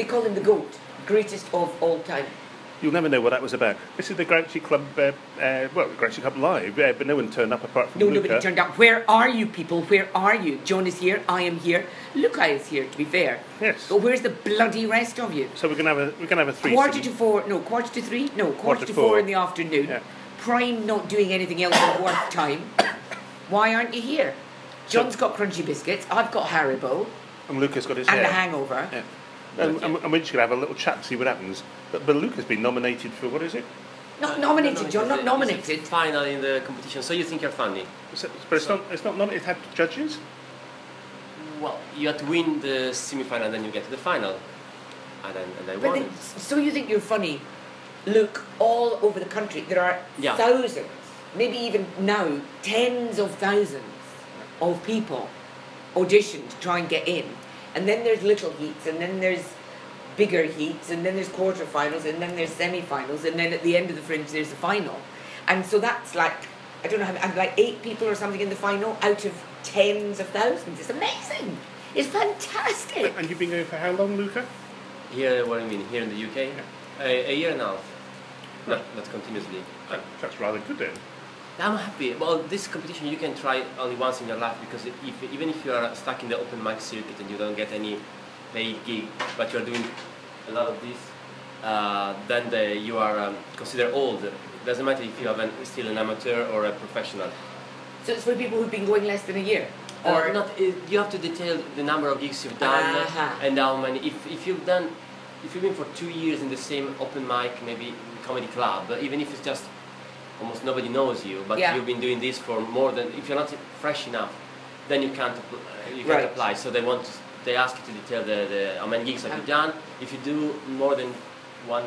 They call him the GOAT, greatest of all time. You'll never know what that was about. This is the Grouchy Club, uh, uh, well, Grouchy Club live, uh, but no one turned up apart from No, Luca. nobody turned up. Where are you people? Where are you? John is here, I am here, Luca is here, to be fair. Yes. But where's the bloody rest of you? So we're gonna have a we're gonna have a three. Quarter to four, no, quarter to three? No, quarter, Quarter to four. four in the afternoon. Yeah. Prime not doing anything else at work time. Why aren't you here? John's got crunchy biscuits, I've got Haribo, and Luca's got his and hair. a hangover. Yeah. And, and, and we're just gonna have a little chat to see what happens. But, but Luca's been nominated for what is it? Not nominated, no, John, not nominated. It's final in the competition, so you think you're funny. It's- But it's not it's not nominated. It had judges. Well, you have to win the semi-final, and then you get to the final, and then and I But won. then, so you think you're funny? Look, all over the country, there are Yeah. thousands, maybe even now, tens of thousands of people audition to try and get in. And then there's little heats, and then there's bigger heats, and then there's quarterfinals, and then there's semi-finals, and then at the end of the fringe there's the final. And so that's like, I don't know, how- uh, like eight people or something in the final out of tens of thousands. It's amazing. It's fantastic. And you've been going for how long, Luca? Here, what do you mean? Here in the UK, a, a year and a half. No, not continuously. That's rather good then. I'm happy. Well, this competition you can try only once in your life because if, even if you are stuck in the open mic circuit and you don't get any paid gig, but you're doing a lot of this, uh, then the, you are um, considered old. It doesn't matter if you are still an amateur or a professional. So it's for people who've been going less than a year? Or not? uh, You have to detail the number of gigs you've done Aha. and how many. If, if you've done, if you've been for two years in the same open mic, maybe comedy club, even if it's just almost nobody knows you, but Yeah. you've been doing this for more than. If you're not fresh enough, then you can't uh, you can't Right. apply. So they want to, they ask you to detail the, the how many gigs have you Um. done. If you do more than one,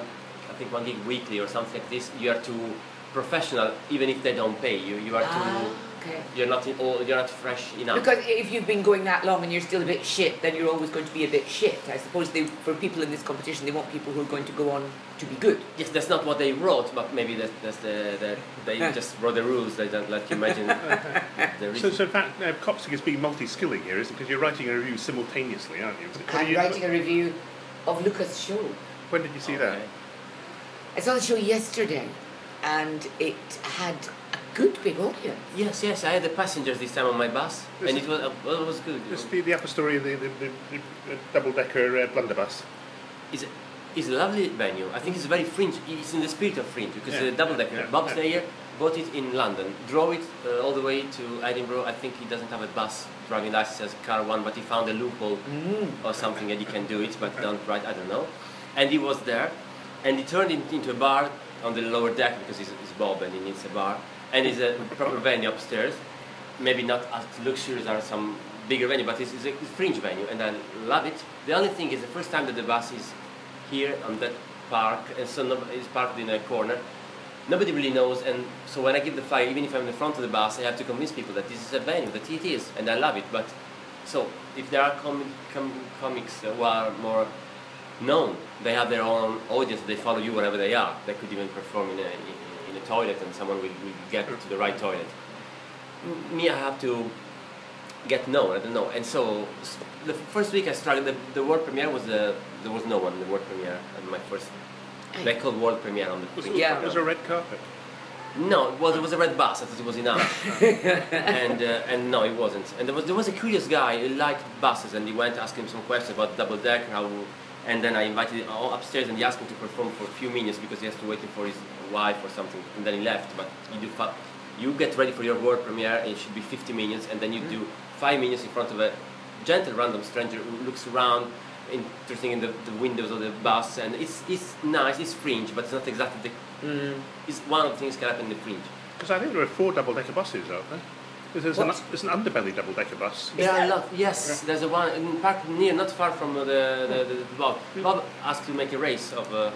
I think one gig weekly or something like this, you are too professional. Even if they don't pay you, you are Ah, too. okay. You're not in, all, you're not fresh enough. Because if you've been going that long and you're still a bit shit, then you're always going to be a bit shit. I suppose they, for people in this competition, they want people who are going to go on to be good. Yes, that's not what they wrote, but maybe that, that's the, the they just wrote the rules. They don't let you imagine the So, reason. so in fact, uh, Copstick is being multi-skilling here, isn't it? Because you're writing a review simultaneously, aren't you? What do I'm you- writing a review of Lucas' show. When did you see that? Okay. I saw the show yesterday, and it had a good big audience. Yes, yes, I had the passengers this time on my bus, This and is- it was uh, well, it was good. This the, the upper story of the, the, the, the double-decker uh, blunderbuss. Is a, it's a lovely venue. I think it's very fringe. It's in the spirit of fringe because Yeah, the double decker. yeah, Bob. Slayer bought it in London, drove it uh, all the way to Edinburgh. I think he doesn't have a bus driving license as a car one, but he found a loophole or something that he can do it, but don't write. I don't know. And he was there, and he turned it into a bar on the lower deck because he's, he's Bob and he needs a bar, and it's a proper venue upstairs. Maybe not as luxurious as some bigger venue, but it's, it's it's a fringe venue, and I love it. The only thing is the first time that the bus is here on that park, and so it's parked in a corner. Nobody really knows, and so when I give the flyer, even if I'm in the front of the bus, I have to convince people that this is a venue, that it is, and I love it. But so if there are comic, com, comics who are more known, they have their own audience, they follow you wherever they are. They could even perform in a, in, a toilet, and someone will, will get to the right toilet. Me, I have to get known. I don't know. And so the first week I struggled. The, the world premiere was the there was no one. The world premiere and my first. They called world premiere on the. Was, premiere. Yeah. It was a red carpet? No, well, there was a red bus. I thought it was enough. and uh, and no, it wasn't. And there was there was a curious guy who liked buses, and he went asking him some questions about double deck, How, and then I invited him all upstairs, and he asked him to perform for a few minutes because he has to wait for his wife or something. And then he left. But you do fa- you get ready for your world premiere, and it should be 50 minutes, and then you do five minutes in front of a gentle random stranger who looks around interesting in the, the windows of the bus and it's, it's nice it's fringe but it's not exactly the it's one of the things can happen in the fringe Because I think there are four double-decker buses, aren't there? There's, there's, an, there's an underbelly double-decker bus. There are a lot. Yes, there's a one in park near, not far from the the, the, the Bob. Bob asked to make a race of. Uh,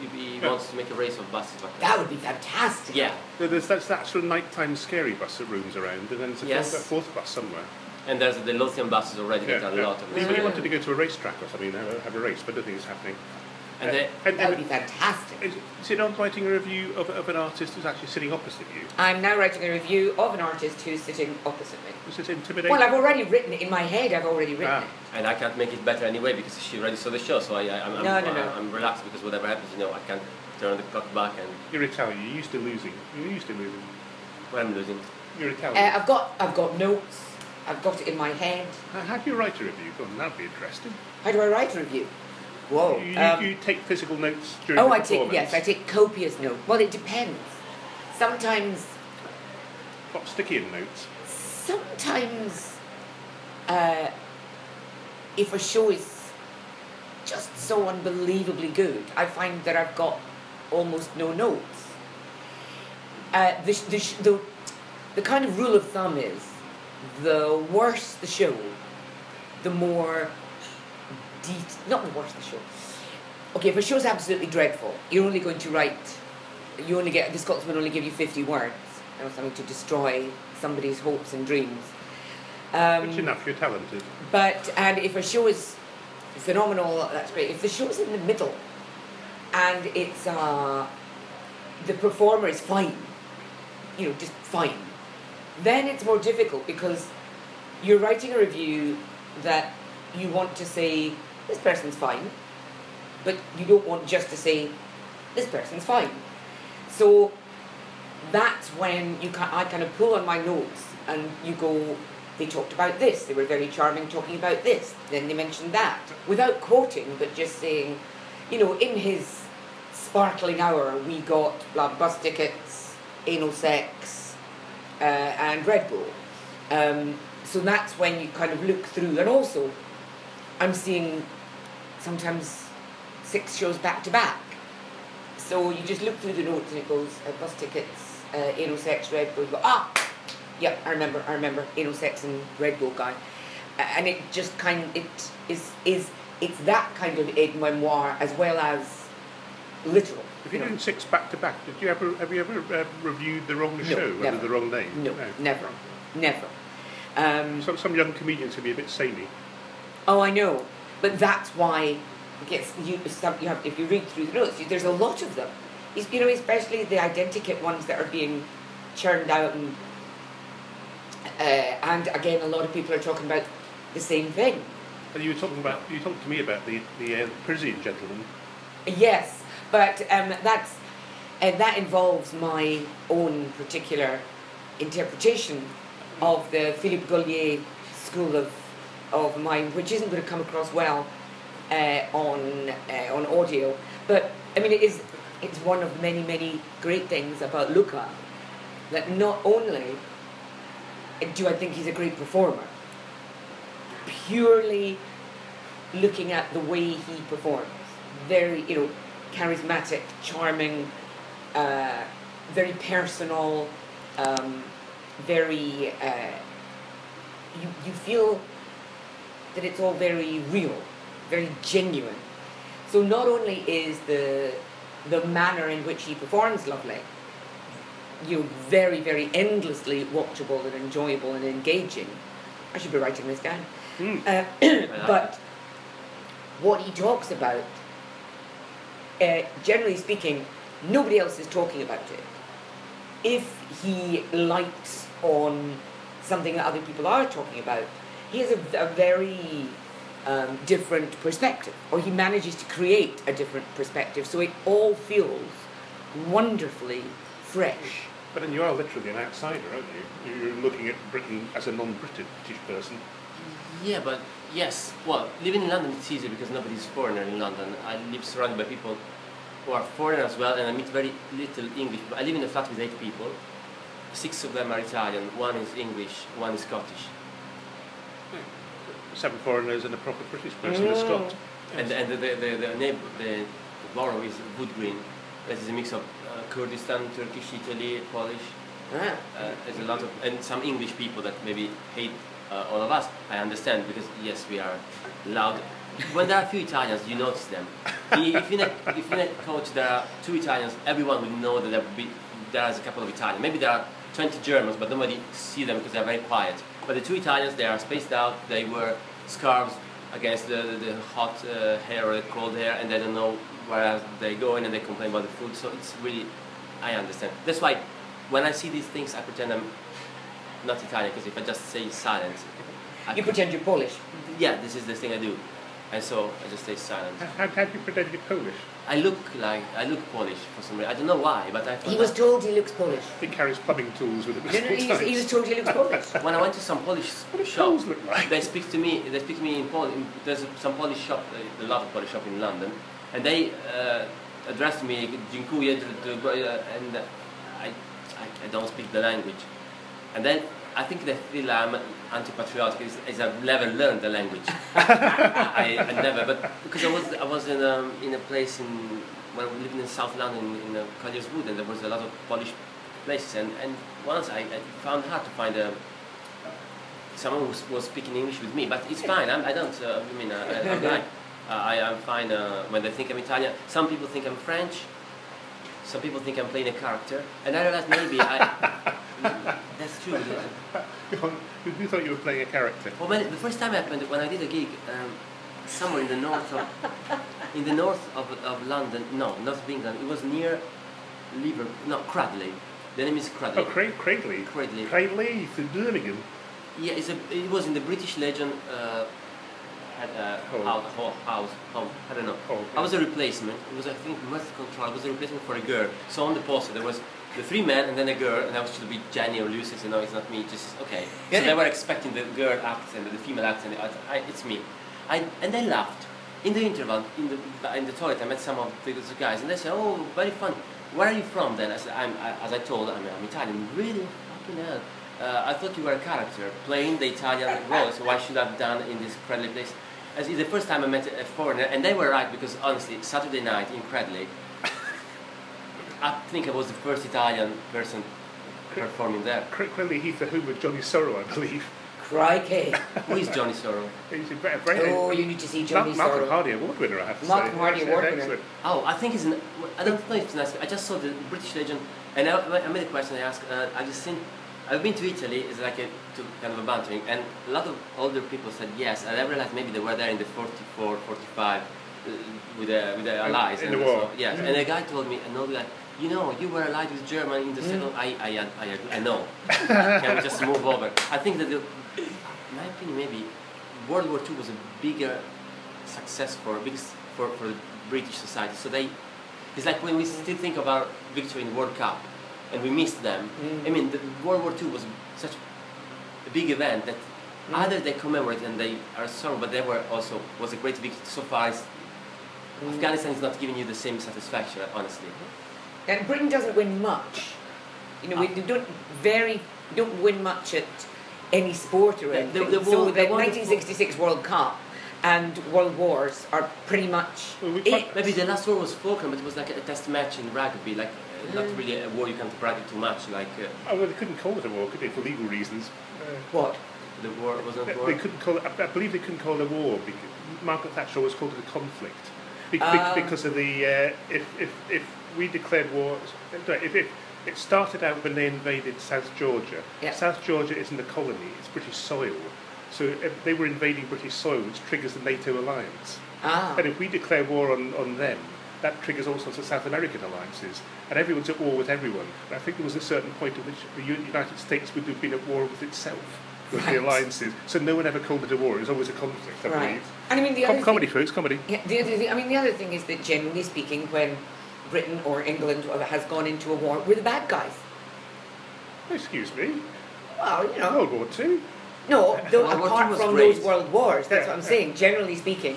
he, he wants to make a race of buses. But That would be fantastic. yeah, There- There's that's that sort of nighttime scary bus that roams around, and then there's a Yes. fourth, a fourth bus somewhere. And there's the Lothian buses already. Yeah, that yeah. a lot of. He really wanted to go to a racetrack or something, have a, have a race, but I don't think it's happening. And they, And- That would be fantastic. is, is it on writing a review of, of an artist who's actually sitting opposite you? I'm now writing a review of an artist who's sitting opposite me. Is it intimidating? Well, I've already written it in my head. I've already written Ah. it. and I can't make it better anyway because she already saw the show. So I, I, I'm, I'm, No, no, no. I'm relaxed because whatever happens, you know, I can't turn the clock back and You're Italian. You're used to losing. You're used to losing. well, I'm losing. You're Uh, Italian. I've got I've got notes. I've got it in my head. how, how do you write a review? Go on, that'd be interesting. How do I write a review? Whoa. you, you, um, you take physical notes during oh, the performance. Oh, I take yes, I take copious notes. Well, it depends. Sometimes, What sticky in notes? sometimes, uh, if a show is just so unbelievably good, I find that I've got almost no notes. Uh, the, the, the, the kind of rule of thumb is the worse the show, the more det- not the worse the show. Okay, if a show's absolutely dreadful, you're only going to write. You only get the Scotsman only give you fifty words or something to destroy somebody's hopes and dreams. Um, Which enough, you're talented. but and if a show is phenomenal, that's great. If the show's in the middle and it's uh, the performer is fine, you know, just fine, then it's more difficult because you're writing a review that you want to say this person's fine, but you don't want just to say this person's fine. So that's when you can, I kind of pull on my notes and you go, they talked about this, they were very charming talking about this, then they mentioned that, without quoting, but just saying, you know, in his sparkling hour, we got blah, bus tickets, anal sex, uh, and Red Bull. Um, so that's when you kind of look through, and also, I'm seeing sometimes six shows back to back. So you just look through the notes and it goes uh, bus tickets, uh, anal sex, Red Bull. You go ah, yeah, I remember, I remember anal sex and Red Bull guy, A- and it just kind it is is it's that kind of aide memoir as well as literal. If you're you know. doing six back to back, did you ever have you ever uh, reviewed the wrong No, show under the wrong name? No, never, never. Um, Some some young comedians can be a bit samey. Oh, I know, but that's why it gets you. Some, you have if you read through the notes, you, there's a lot of them. You know, especially the identikit ones that are being churned out, and uh, and again, a lot of people are talking about the same thing. And you were talking about you talked to me about the the uh, Parisian gentleman. Yes, but um, that's and that involves my own particular interpretation of the Philippe Gaulier school of of mind, which isn't going to come across well uh, on uh, on audio. But I mean, it is it's one of many many great things about Luca that not only do I think he's a great performer, purely looking at the way he performs. Very, you know, charismatic, charming, uh, very personal, um, very. Uh, you you feel that it's all very real, very genuine. So not only is the the manner in which he performs lovely, you know, very very endlessly watchable and enjoyable and engaging. I should be writing this down. Hmm. Uh, but what he talks about, uh, generally speaking, nobody else is talking about it. If he lights on something that other people are talking about, he has a, a very um, different perspective, or he manages to create a different perspective, so it all feels wonderfully fresh. But then you are literally an outsider, aren't you? You're looking at Britain as a non-British person. Yeah, but yes. Well, living in London it's easier because nobody's foreigner in London. I live surrounded by people who are foreign as well, and I meet very little English. I live in a flat with eight people. Six of them are Italian. One is English. One is Scottish. Seven foreigners and a proper British person, a Mm. Scot. And and the the the, the, neighbor, the, the borough is Wood Green. That is a mix of uh, Kurdistan, Turkish, Italy, Polish. Ah. Uh, there's a lot of and some English people that maybe hate uh, all of us. I understand because yes, we are loud. When there are a few Italians, you notice them. If you a if in a coach there are two Italians, everyone will know that there, will be, there is a couple of Italians. Maybe there are 20 Germans, but nobody see them because they are very quiet. But the two Italians, they are spaced out. They wear scarves against the, the, the hot uh, hair or the cold hair, and they don't know where they're going, and they complain about the food. So it's really, I understand. That's why when I see these things, I pretend I'm not Italian because if I just say silent, I You pretend you're Polish. yeah, this is the thing I do, and so I just stay silent. How, how do you pretend you're Polish? I look like I look Polish for some reason. I don't know why, but I. He was that- told he looks Polish. He carries plumbing tools with him. No, at no, he, was, he was told he looks Polish. when I went to some Polish What shop, look like? they speak to me. They speak to me in Polish. There's some Polish shop, uh, a lot of Polish shop in London, and they uh, addressed me "Dziękuję," d- d- uh, and I, I, I don't speak the language, and then I think they feel I'm anti-patriotic is, is I've never learned the language. I, I never, but because I was I was in a, in a place in when we lived in South London in uh, Collier's Wood, and there was a lot of Polish places, and, and once I, I found hard to find a someone who was- speaking English with me, but it's fine. I'm, I don't. Uh, I mean, uh, I, I'm like, uh, I am fine uh, when they think I'm Italian. Some people think I'm French. Some people think I'm playing a character, and I realize maybe I. that's true. You thought you were playing a character. Well, when, the first time happened when I did a gig um, somewhere in the north of in the north of, of London. No, not of England. It was near Liverpool. No, Cradley. The name is Cradley. Oh, Craig, Craigley. Cradley. Craigley in Birmingham. Yeah, it's a, it was in the British Legion uh, had a Home. house, ho- house, home. I don't know. Okay. I was a replacement. It was, I think, Mirth Control. It was a replacement for a girl. So on the poster there was the three men and then a girl, and I was to be Jenny or Lucy. So no, it's not me. Just okay. So they were expecting the girl accent, the female accent. I, I, it's me. I, and they laughed. In the interval, in the in the toilet, I met some of the guys, and they said, "Oh, very fun. Where are you from?" Then I said, "I'm," I, as I told, I'm, I'm Italian. Really? Fucking hell. Uh, I thought you were a character playing the Italian role, so why should I have done in this Credley place? As it's the first time I met a foreigner, and they were right because honestly, Saturday night in Credley, I think I was the first Italian person performing there. Cra- Craigley Heath, the home of Johnny Sorrow, I believe. Crikey. Who is Johnny Sorrow? He's a very, very Oh, you need to see Johnny Mark, Malcolm Sorrow. Hardee Award winner, I have to Malcolm say. Hardee Yes, Award winner. excellent. Oh, I think he's an. I don't know if it's nice. I just saw the British Legion, and I, I made a question. I asked. Uh, I just seen. I've been to Italy. It's like a to kind of a bantering, and a lot of older people said yes. And I realized maybe they were there in the 44, 45 uh, with the with the allies. in and the war. So, yes, and a guy told me, an old guy. You know, you were allied with Germany in the second. I, I, I, agree. I know. Can we just move over? I think that, the, in my opinion, maybe World War II was a bigger success for for, for the British society. So they, it's like when we still think of our victory in World Cup, and we missed them. I mean, the World War II was such a big event that either they commemorate and they are sorry, but they were also was a great victory. So far, Afghanistan is not giving you the same satisfaction, honestly. And Britain doesn't win much. You know, we Ah. don't very don't win much at any sport or The- anything. the- the so war- the the 1966 World Cup and World Wars are pretty much Well, we it. Maybe the last war was Falkland, but it was like a test match in rugby, like uh, not really a war you can't brag it too much. Like uh, Oh, well, they couldn't call it a war, could they, for legal reasons? Uh, What? the war wasn't they, war. they couldn't call it, I, I believe they couldn't call it a war because Margaret Thatcher always called it a conflict. Be, be- Ah. because of the, uh, if, if, if we declared war, if, if it started out when they invaded South Georgia. Yeah. South Georgia isn't a colony, it's British soil. So if they were invading British soil, which triggers the NATO alliance. Ah. And if we declare war on, on them, that triggers all sorts of South American alliances. And everyone's at war with everyone. And I think there was a certain point at which the United States would have been at war with itself, with Right. the alliances. So no one ever called it a war, it was always a conflict, I Right. believe. And I mean the Com- other comedy, thing, folks, comedy. yeah, the other thing, I mean the other thing is that generally speaking, when Britain or England has gone into a war, we're the bad guys. Excuse me. Well, you know, World War Two. no, though, World War II apart from great. those world wars, that's Yeah, what I'm yeah. saying. Generally speaking,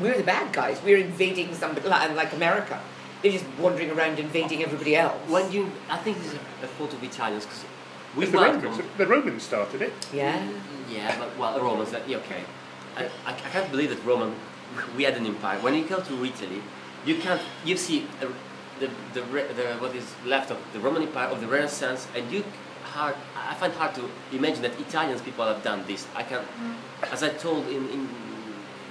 we're the bad guys. We're invading somebody like, uh, like America. They're just wandering around invading everybody else. When you, I think this is a fault of Italians because we the, welcome. Romans, the Romans started it. yeah. Yeah, but well, the Romans. Uh, yeah, okay. I, I, I can't believe that Roman. We had an empire. When you go to Italy, you can't. You see uh, the, the the what is left of the Roman Empire of the Renaissance, and you hard. I find hard to imagine that Italians people have done this. I can, as I told in. in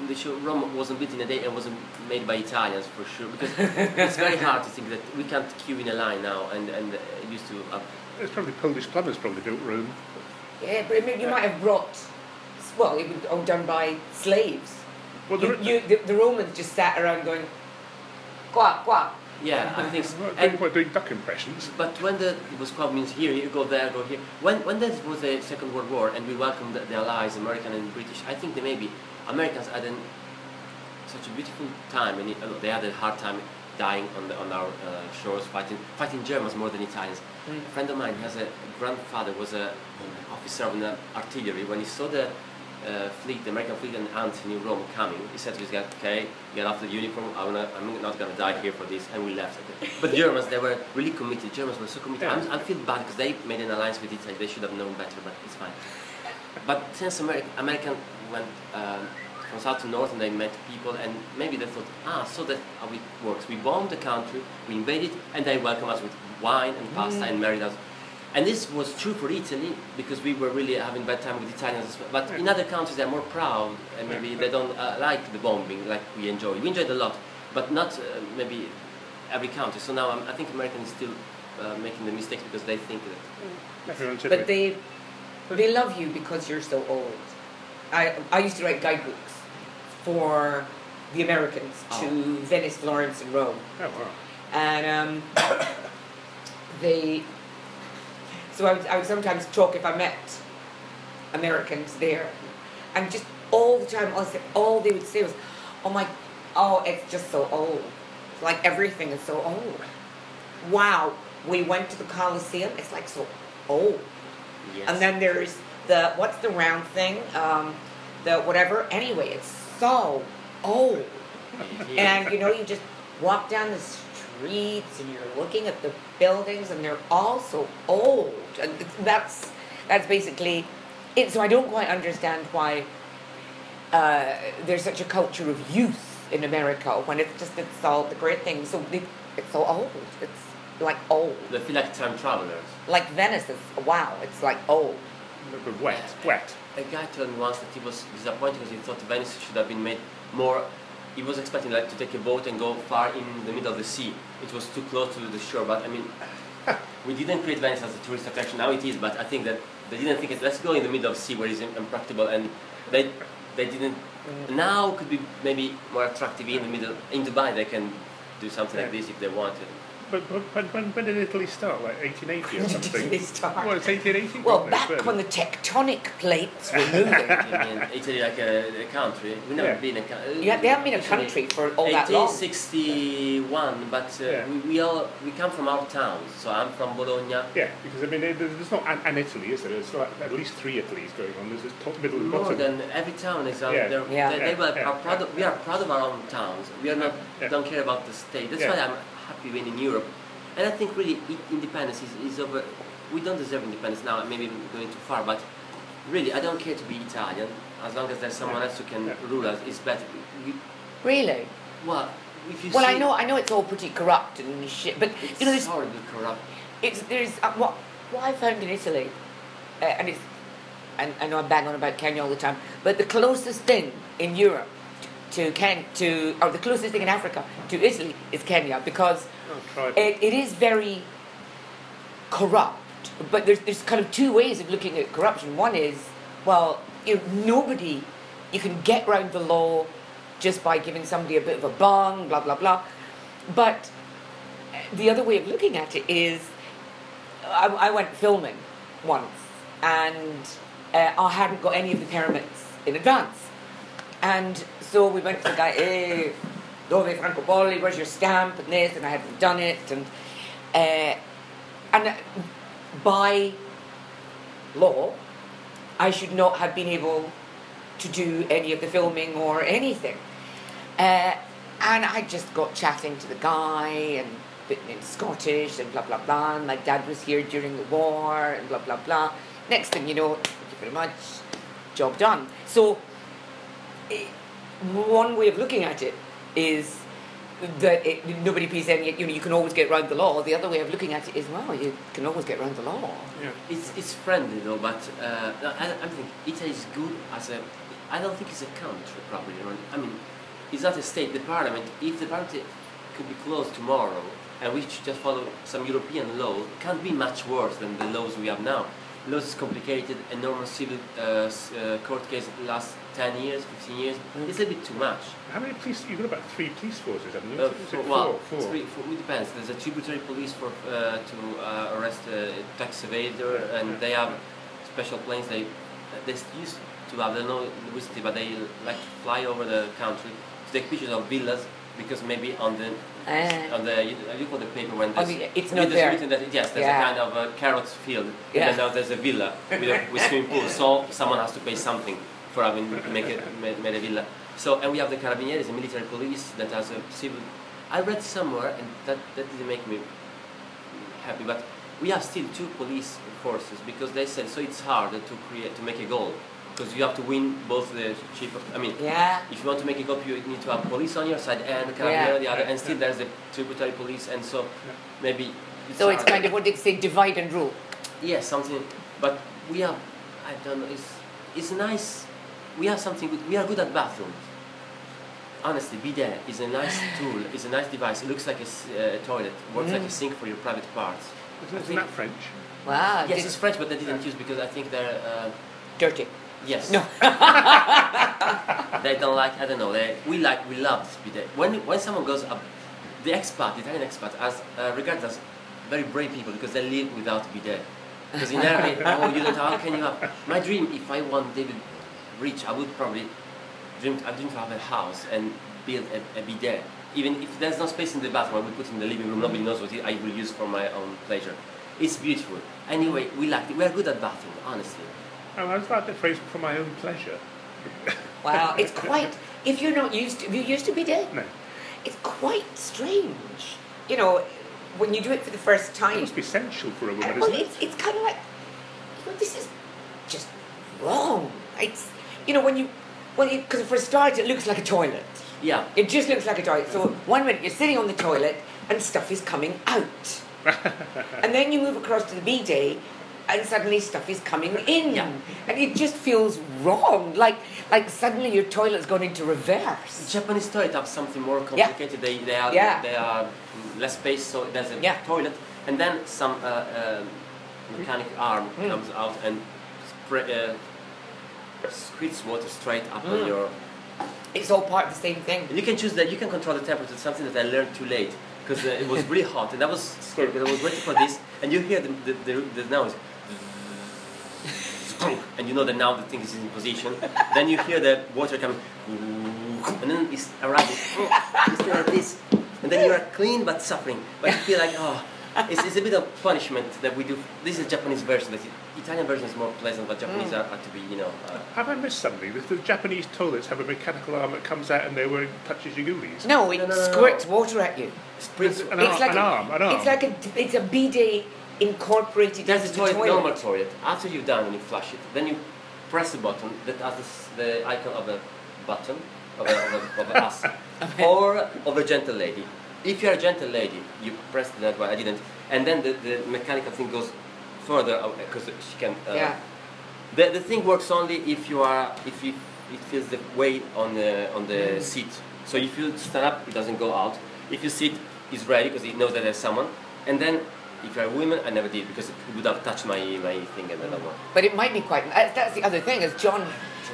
in the show, Rome wasn't built in a day and wasn't made by Italians for sure because it's very hard to think that we can't queue in a line now and and uh, used to uh, It's probably Polish plumbers probably built Rome. Yeah, but I mean, you might have brought, well, it was all done by slaves. Well, you, the- you, the, the Romans just sat around going, quack, quack. Yeah, I think so. Well, And- people are doing duck impressions. But when the Yugoslav means here, you go there, go here. When when there was the Second World War and we welcomed the, the Allies, American and British, I think they maybe Americans had an, such a beautiful time, and it, uh, they had a hard time dying on the, on our uh, shores, fighting fighting Germans more than Italians. Mm. A friend of mine has a grandfather was a an officer of the artillery. When he saw the uh, fleet, the American fleet and ants in Rome coming, he said to his guy, "Okay, get off the uniform. I'm, not, I'm not gonna die here for this," and we left. But Germans, they were really committed. Germans were so committed. Yeah. I'm, I feel bad because they made an alliance with Italy. They should have known better, but it's fine. But since American American went um, from south to north and they met people, and maybe they thought, ah, so that how it works. We bombed the country, we invaded, and they welcomed us with wine and pasta and married us. And this was true for Italy because we were really having bad time with the Italians as well. But in other countries, they're more proud and maybe they don't uh, like the bombing like we enjoy. We enjoyed a lot, but not uh, maybe every country. So now I'm, I think Americans still uh, making the mistakes because they think that Everyone said But they, they love you because you're so old. I, I used to write guidebooks for the Americans to Oh. Venice, Florence, and Rome. Oh, wow. and um, they. So I would, I would sometimes talk if I met Americans there, and just all the time, all, they- would say was, "Oh my, oh, it's just so old. Like everything is so old. Wow, we went to the Coliseum. It's like so old. yes. And then there's the what's the round thing? Um, the whatever. Anyway, it's so old." and you know you just walk down the streets and you're looking at the buildings and they're all so old and that's that's basically it so i don't quite understand why uh, there's such a culture of youth in america when it's just it's all the great things so they, it's so old it's like old they feel like time travelers. like venice is wow it's like old But wet, wet. A guy told me once that he was disappointed because he thought Venice should have been made more. He was expecting like to take a boat and go far in the middle of the sea. It was too close to the shore. But I mean, we didn't create Venice as a tourist attraction. Now it is, but I think that they didn't think it. Let's go in the middle of the sea where it's impractical, and they they didn't. Mm. Now could be maybe more attractive in the middle. In Dubai, they can do something like this if they wanted. But, but, but when, when did Italy start? Like 1880 or When did something? Italy start? Well, it's 1880. well back Then. when the tectonic plates were moving I mean, Italy like a, a country. We've never Yeah. been a country. yeah, they haven't been a country for all that long 1861, but uh, Yeah. we, we all we come from our towns. So I'm from Bologna. Yeah, because I mean, there- there's not an, an Italy, is there? There's like at least three Italies going on. There's a top, middle, and More bottom. than every town is out Yeah. there. Yeah. They, they were, are proud of, we are proud of our own towns. We are not Yeah. don't care about the state. That's Yeah. why I'm happy being in Europe. And I think really independence is, is over. We don't deserve independence now. Maybe I'm going too far, but really I don't care to be Italian as long as there's someone else who can Yeah. rule us. It's better. We, really well, if you Well, see, I know, I know it's all pretty corrupt and shit, but It's you know, there's, horribly corrupt. it's there's uh, what what I found in Italy, uh, and it's, and I know I bang on about Kenya all the time, but the closest thing in Europe to Ken to or the closest thing in Africa to Italy is Kenya because Oh, it, it is very corrupt. But there's there's kind of two ways of looking at corruption. One is well, you know, nobody you can get round the law just by giving somebody a bit of a bung, blah blah blah. But the other way of looking at it is, I, I went filming once, and uh, I hadn't got any of the permits in advance, and so we went to the guy, hey, dove Franco Polli, where's your stamp and this, and I hadn't done it, and uh, and by law, I should not have been able to do any of the filming or anything. Uh, and I just got chatting to the guy and bitten in Scottish and blah blah blah. And my dad was here during the war and blah blah blah. Next thing you know, thank you very much, job done. So, eh, one way of looking at it is that it, nobody pays any. You know, you can always get around the law. The other way of looking at it is, well, you can always get around the law. yeah. It's, it's friendly though, but uh, I, I think Italy is good as a. I don't think it's a country probably. you know. I mean, it's not a state. The parliament, if the parliament could be closed tomorrow and we should just follow some European law, it can't be much worse than the laws we have now. laws is complicated. Enormous civil uh, uh, court case last 10 years, 15 years. It's a bit too much. How many police? You've got about three police forces, haven't you? Uh, Is four? well, Four. Three, four, it depends. There's a tributary police for uh, to uh, arrest a tax evader, and Yeah. they have special planes. They they used to have. I don't know in which city, but they like to fly over the country to take pictures of villas because maybe on the Ah. on the you, you call the paper when On there's, the- it's not there's there. written that yes there's Yeah. a kind of a carrot field Yeah. and then now there's a villa with, a, with swimming pool so someone has to pay something for having make it made, made a villa so and we have the carabinieri a military police that has a civil I read somewhere and that, that didn't make me happy but we have still two police forces because they said so it's hard to create to make a goal because you have to win both the chief of, I mean Yeah. if you want to make a goal, you need to have police on your side and the Yeah. carabinieri on the other, and still there's the tributary police, and so maybe. So it's kind of what they say, divide and rule. yeah something, but we have I don't know. It's it's nice. We have something. Good. We are good at bathrooms. Honestly, bidet is a nice tool. It's a nice device. It looks like a uh, toilet. Works like a Mm. sink for your private parts. Isn't, isn't think- that French? Wow. yes, it's French, but they didn't use because I think they're. Uh, dirty. yes. No. they don't like. I don't know. They, we like. We love this bidet. When when someone goes up, the expat, the Italian expat, as uh, regarded as very brave people because they live without bidet. Because in their head, oh, you don't. How can you have? My dream, if I want David rich, I would probably dream. I dream to have a house and build a, a bidet. Even if there's no space in the bathroom, I will put it in the living room. Nobody knows what it, I will use for my own pleasure. It's beautiful. Anyway, we like it. We are good at bathroom, honestly. Oh, I was like the phrase for my own pleasure. Wow. It's quite. If you're not used to, if you used to be dead, No, it's quite strange. You know, when you do it for the first it time. must be sensual for a woman, Uh, well, isn't it? it's, it's kind of like, you know, this is just wrong. It's, you know, when you, well, because for a start, it looks like a toilet. Yeah. It just looks like a toilet. So one minute you're sitting on the toilet and stuff is coming out. and then you move across to the bidet and suddenly stuff is coming in. Yeah. And it just feels wrong. Like like suddenly your toilet's gone into reverse. Japanese toilet have something more complicated. Yeah. They they are Yeah. they are less space, so there's a Yeah. toilet, and then some uh, uh, mechanic arm Mm. comes out and spray, uh, squirts water straight up on Mm. your. It's all part of the same thing. And you can choose that. You can control the temperature. Something that I learned too late because uh, it was really hot, and I was scared because I was waiting for this, and you hear the the, the, the noise. And you know that now the thing is in position. Then you hear the water coming, and then it's arriving. Instead of this, and then you are clean but suffering. But you feel like oh, it's, it's a bit of punishment that we do. This is a Japanese version. The Italian version is more pleasant, but Japanese are, are to be you know. Uh, Have I missed something? The, the Japanese toilets have a mechanical arm that comes out and they're wearing touches your ghoulies. No, it No, no, no, no. squirts water at you. spritz. An, It's arm, like an a- arm, an arm. It's like a it's a bidet incorporated There's into a toilet, the toilet. normal toilet. After you've done and you flush it, then you press the button that has this, the icon of a button, of a, of a, of a ass, or of a gentle lady. If you're a gentle lady, you press that one, I didn't, and then the, the mechanical thing goes further because she can. Uh, Yeah. The, the thing works only if you are if you, it feels the weight on the on the Mm. seat. So if you stand up, it doesn't go out. If you sit, it's ready because it knows that there's someone. And then if you're a woman, I never did because it would have touched my my thing and I don't. But it might be quite. uh, That's the other thing, as John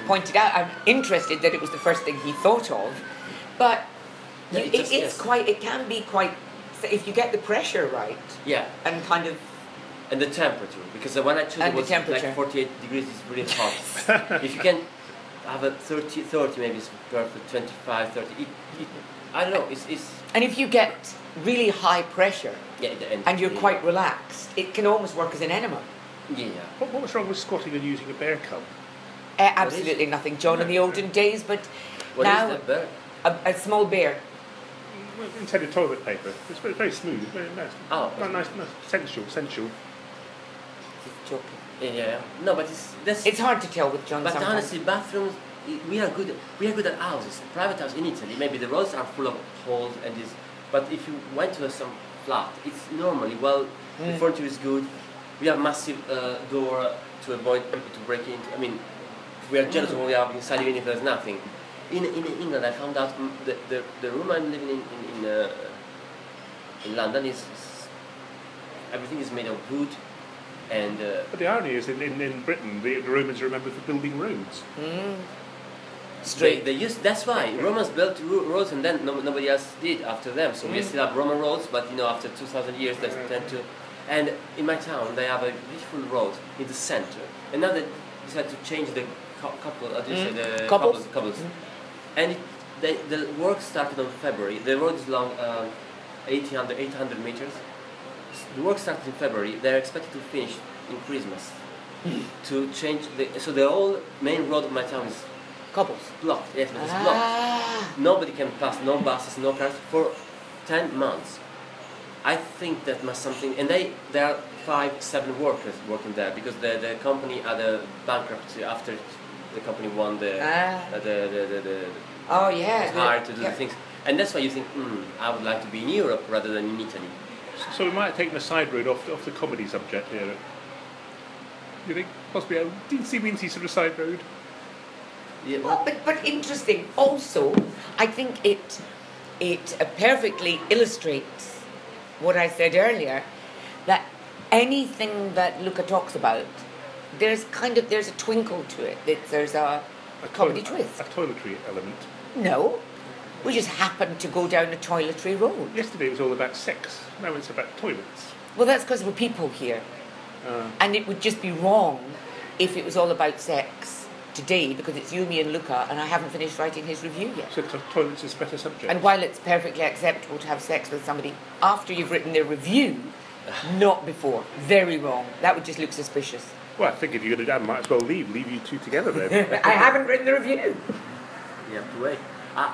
pointed out. I'm interested that it was the first thing he thought of, but Yeah, you, it it, just- it's yes. quite. It can be quite. If you get the pressure right Yeah, and kind of. And the temperature because the one I chose And the was temperature. like 48 degrees. It's really hot. if you can have a 30, 30 maybe it's perfect. 25, 30. It, it, I don't know. It's it's And if you get really high pressure yeah. the- And, and you're yeah. quite relaxed, it can almost work as an enema. yeah. What, what was wrong with squatting and using a bear cub? Uh, absolutely nothing, John, in the olden days, but What is now that bird? a, a small bear. Well, Intended toilet paper. It's very, very smooth, very nice. Oh. Nice, nice, nice. Sensual, sensual. He's joking. Yeah, yeah. No, but it's that's. It's hard to tell with John But sometimes. honestly, bathrooms, we are good. We are good at houses. Private houses in Italy, maybe the roads are full of holes and this. But if you went to some flat, it's normally well. The Mm. furniture is good. We have massive uh, door to avoid people to break into. I mean, we are jealous of what we have inside, even if there's nothing. In, in England, I found out mm, the, the, the room I'm living in in, in, uh, in London is, is everything is made of wood, And uh, But the irony is, in, in, in Britain, the, the Romans are remembered for building roads. they, Straight. they used that's why Romans built ro- roads and then no, nobody else did after them. So we Mm. still have Roman roads, but you know after 2,000 years they tend to. And in my town they have a beautiful road in the center, and now they decided to change the cou- couple. How do you say the Mm. Cobbles? cobbles? And it, they, the work started on February. The road is long, um, 800, 800 meters. The work started in February. They're expected to finish in Christmas. to change the so the whole main road of my town is Cobbles. blocked. Yes, but it's blocked. Ah. Nobody can pass, no buses, no cars for 10 months. I think that must something, and they there are five, seven workers working there because the, the company had a bankruptcy after the company won the Ah. uh, the, the, the, the, Oh yeah. the- to do yeah. the things, and that's why you think, hmm, I would like to be in Europe rather than in Italy. So we might have taken a side road off, off the comedy subject here. You think possibly a teensy weensy sort of side road? Yeah, Well, but, but interesting. Also, I think it it uh, perfectly illustrates what I said earlier that anything that Luca talks about, there's kind of there's a twinkle to it. That there's a, A comedy toi- twist. A toiletry element. No, we just happened to go down a toiletry road. Yesterday it was all about sex. Now it's about toilets. Well, that's because we're people here, Uh, and it would just be wrong if it was all about sex today because it's Yumi and Luca, and I haven't finished writing his review yet. so to- toilets is a better subject. And while it's perfectly acceptable to have sex with somebody after you've written their review, not before. Very wrong. That would just look suspicious. well, I think if you're going to I might as well leave. Leave you two together then. I haven't written the review. you have to wait. I,